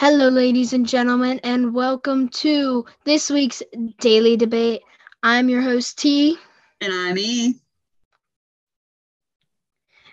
Hello, ladies and gentlemen, and welcome to this week's Daily Debate. I'm your host, T, And I'm E.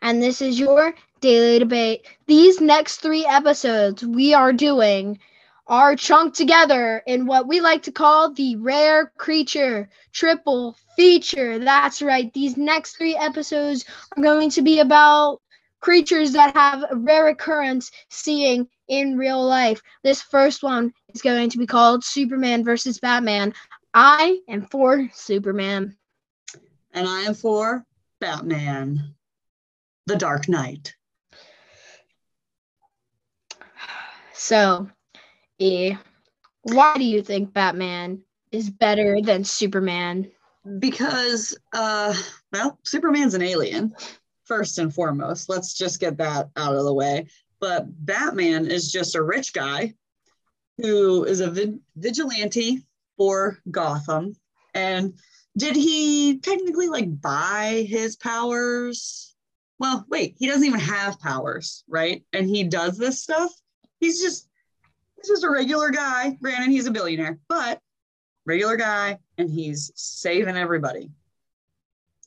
and this is your Daily Debate. These next three episodes we are doing are chunked together in what we like to call the Rare Creature Triple Feature. That's right, these next three episodes are going to be about creatures that have a rare occurrence seeing in real life. This first one is going to be called Superman versus Batman. I am for Superman. And I am for Batman. The Dark Knight. So, E, why do you think Batman is better than Superman? Because, uh, well, Superman's an alien, first and foremost. Let's just get that out of the way. But Batman is just a rich guy who is a vi- vigilante for Gotham. And did he technically like buy his powers? Well, wait, he doesn't even have powers, right? And he does this stuff. He's just he's just a regular guy. Granted, he's a billionaire, but regular guy, and he's saving everybody.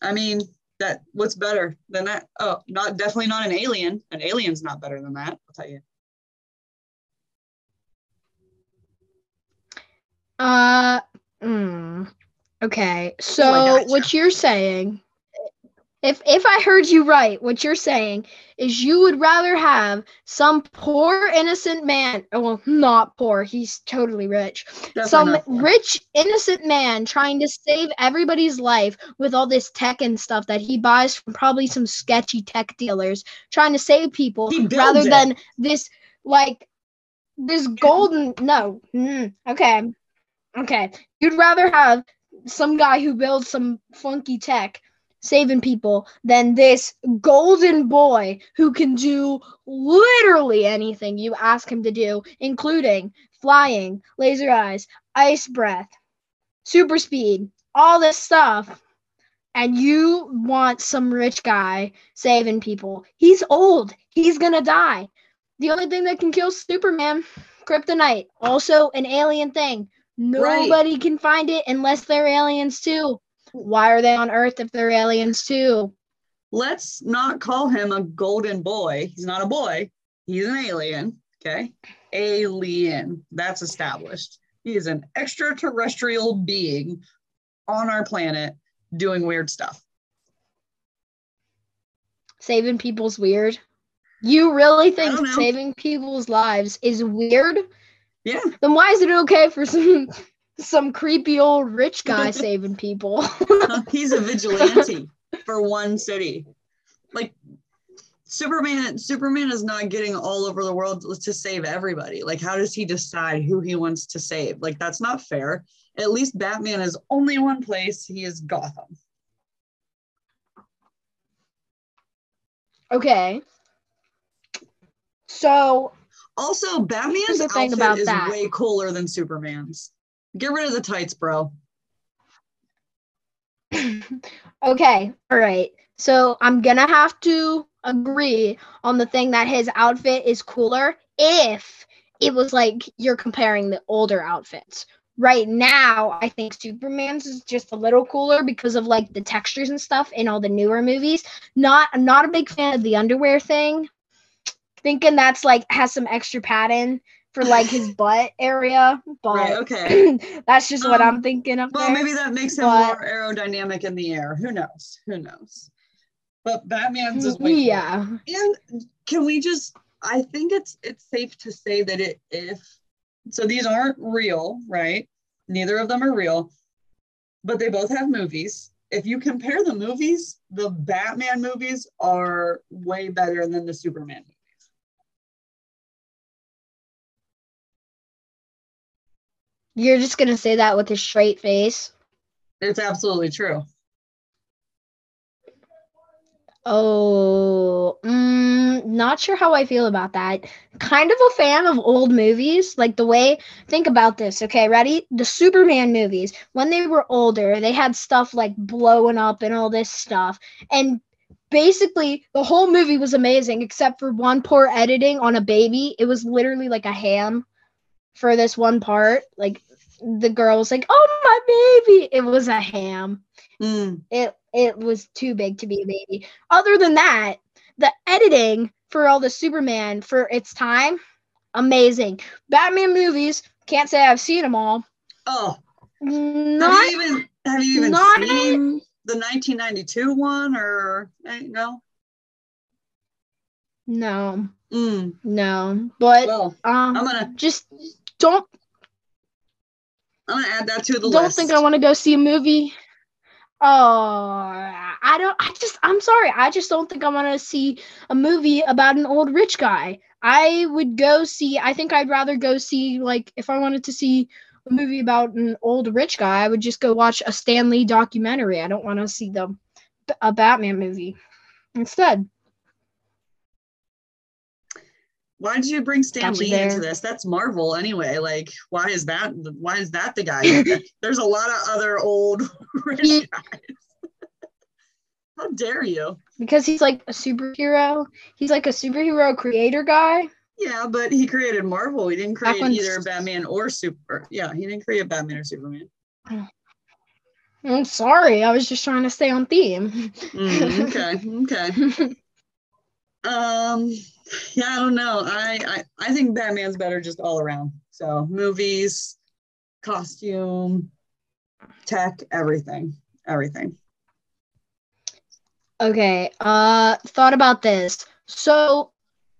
I mean, that what's better than that? Oh, not definitely not an alien. An alien's not better than that. I'll tell you. Uh, mm, okay. So gotcha. what you're saying, if if I heard you right, what you're saying is you would rather have some poor innocent man, oh, well, not poor, he's totally rich. Definitely some rich innocent man trying to save everybody's life with all this tech and stuff that he buys from probably some sketchy tech dealers trying to save people rather it. than this like this golden no mm, okay okay you'd rather have some guy who builds some funky tech saving people than this golden boy who can do literally anything you ask him to do including flying laser eyes ice breath super speed all this stuff. And you want some rich guy saving people. He's old. He's gonna die. The only thing that can kill superman kryptonite also an alien thing. Nobody can find it unless they're aliens too why are they on earth if they're aliens too Let's not call him a golden boy. He's not a boy. He's an alien. Okay. Alien. That's established. He is an extraterrestrial being on our planet doing weird stuff. saving people's weird you really think saving people's lives is weird Yeah. then why is it okay for some some creepy old rich guy saving people uh, He's a vigilante for one city. Like Superman, Superman is not getting all over the world to save everybody. Like, how does he decide who he wants to save? Like, that's not fair. At least Batman is only one place. He is Gotham. okay so Also, Batman's outfit is that. way cooler than Superman's. Get rid of the tights, bro. okay, all right. So I'm gonna have to agree on the thing that his outfit is cooler if it was like you're comparing the older outfits. Right now, I think Superman's is just a little cooler because of like the textures and stuff in all the newer movies. Not I'm not a big fan of the underwear thing. Thinking that's like has some extra padding for like his butt area, but Right, okay. that's just what Um, I'm thinking of Well, there. maybe that makes him but- more aerodynamic in the air. Who knows? Who knows? But Batman's is way cooler. yeah. And can we just I think it's it's safe to say that it if so these aren't real, right? Neither of them are real, but they both have movies. If you compare the movies, the Batman movies are way better than the Superman You're just gonna say that with a straight face. It's absolutely true. Oh, mm, not sure how I feel about that. Kind of a fan of old movies, like the way. Think about this, okay? Ready? The Superman movies, when they were older, they had stuff like blowing up and all this stuff, and basically the whole movie was amazing except for one poor editing on a baby. It was literally like a ham for this one part. Like the girl was like, "Oh my baby!" It was a ham. Mm. It it was too big to be a baby. Other than that, the editing for all the Superman for its time, amazing. Batman movies, can't say I've seen them all. Oh, Not have you even have you even seen the 1992 one or eh, no? no, Mm. no. But Well, um, I'm gonna just don't I'm gonna add that to the list. Don't list. think I want to go see a movie. Oh, I don't. I just. I'm sorry. I just don't think I want to see a movie about an old rich guy. I would go see. I think I'd rather go see like if I wanted to see a movie about an old rich guy, I would just go watch a Stan Lee documentary. I don't want to see the a Batman movie instead. Why did you bring Stan Got Lee into this? That's Marvel anyway. Like, why is that? Why is that the guy? There's a lot of other old rich guys. How dare you? Because he's like a superhero. He's like a superhero creator guy. Yeah, but he created Marvel. He didn't create either Batman or Super. Yeah, he didn't create Batman or Superman. I'm sorry. I was just trying to stay on theme. Mm, okay, okay. Um, yeah, I don't know. I, I I think Batman's better just all around. So movies, costume, tech, everything, everything. Okay, uh thought about this. So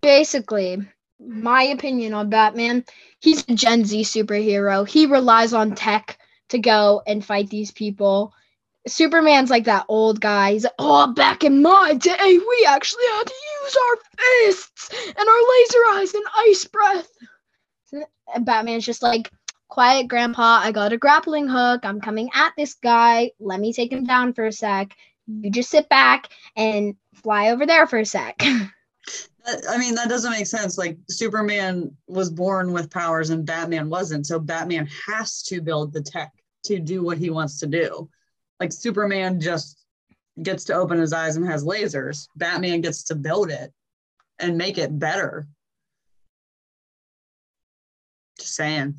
basically, my opinion on Batman, he's a Gen Z superhero. He relies on tech to go and fight these people. Superman's like that old guy. He's like, oh, back in my day, we actually had to use our fists and our laser eyes and ice breath. And Batman's just like, quiet, Grandpa. I got a grappling hook. I'm coming at this guy. Let me take him down for a sec. You just sit back and fly over there for a sec. I mean, that doesn't make sense. Like Superman was born with powers and Batman wasn't. So Batman has to build the tech to do what he wants to do. Like Superman just gets to open his eyes and has lasers. Batman gets to build it and make it better. Just saying.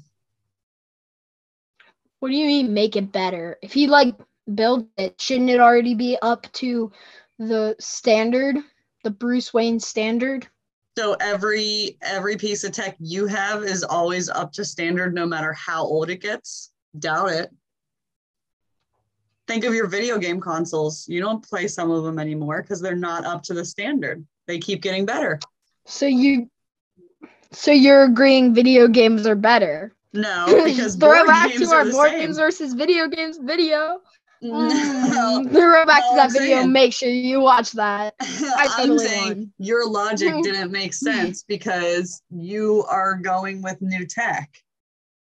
what do you mean make it better? If he like build it, shouldn't it already be up to the standard, the Bruce Wayne standard? So every every piece of tech you have is always up to standard no matter how old it gets. Doubt it. Think of your video game consoles. You don't play some of them anymore because they're not up to the standard. They keep getting better. So you so you're agreeing video games are better. No, because throw board back games to our board same. games versus video games video. No, Mm, throw back no, to that I'm video. saying- Make sure you watch that. I'm totally saying won. your logic didn't make sense because you are going with new tech.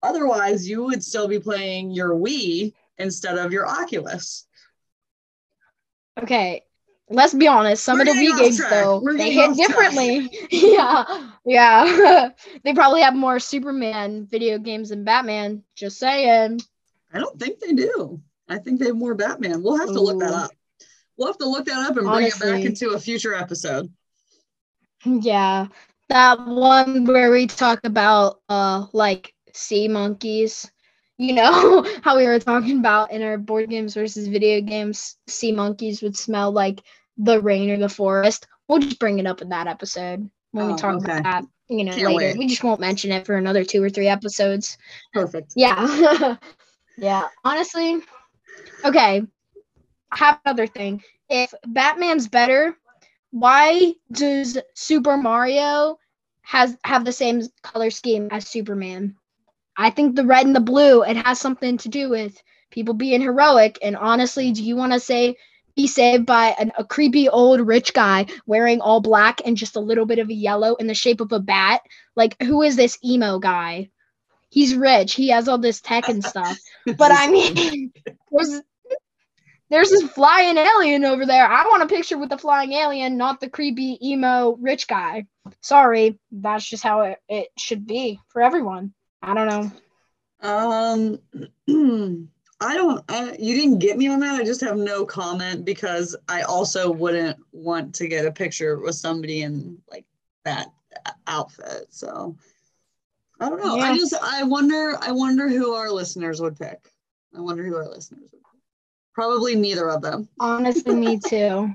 Otherwise, you would still be playing your Wii instead of your Oculus. Okay, let's be honest. Some We're of the Wii games, track. though, We're they hit differently. yeah, yeah. they probably have more Superman video games than Batman. Just saying. I don't think they do. I think they have more Batman. We'll have to look that up. We'll have to look that up and bring it back into a future episode. Yeah, that one where we talk about uh like sea monkeys. You know how we were talking about in our board games versus video games, sea monkeys would smell like the rain or the forest. We'll just bring it up in that episode when we Oh, talk okay. about that. You know, Can't later. wait. We just won't mention it for another two or three episodes. Perfect. Yeah. yeah. Honestly. Okay. I have another thing. If Batman's better, why does Super Mario has have the same color scheme as Superman? I think the red and the blue, it has something to do with people being heroic. And honestly, do you want to say be saved by an, a creepy old rich guy wearing all black and just a little bit of a yellow in the shape of a bat? Like, who is this emo guy? He's rich. He has all this tech and stuff. But I mean, there's there's this flying alien over there. I want a picture with the flying alien, not the creepy emo rich guy. Sorry, that's just how it, it should be for everyone. I don't know. Um, I don't. I, you didn't get me on that. I just have no comment because I also wouldn't want to get a picture with somebody in like that outfit. So I don't know. I just I wonder. I wonder who our listeners would pick. I wonder who our listeners would pick. Probably neither of them. Honestly, me too.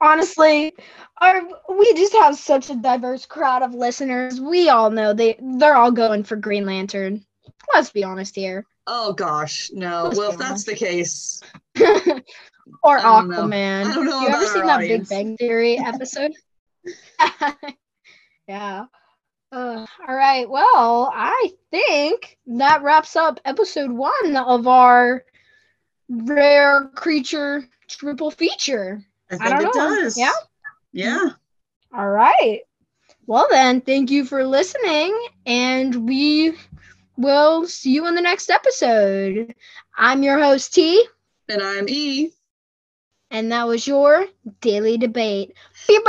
Honestly, our we just have such a diverse crowd of listeners. We all know they they're all going for Green Lantern. Let's be honest here. Oh gosh, no. Let's well, if that's the case, or I don't know. Aquaman. I don't know you ever seen our that. Big Bang Theory episode? yeah. Uh, all right. Well, I think that wraps up episode one of our rare creature triple feature. I think I don't it know. does. Yeah? Yeah. All right. Well, then, thank you for listening, and we will see you in the next episode. I'm your host, T, And I'm E. and that was your daily debate. Beep.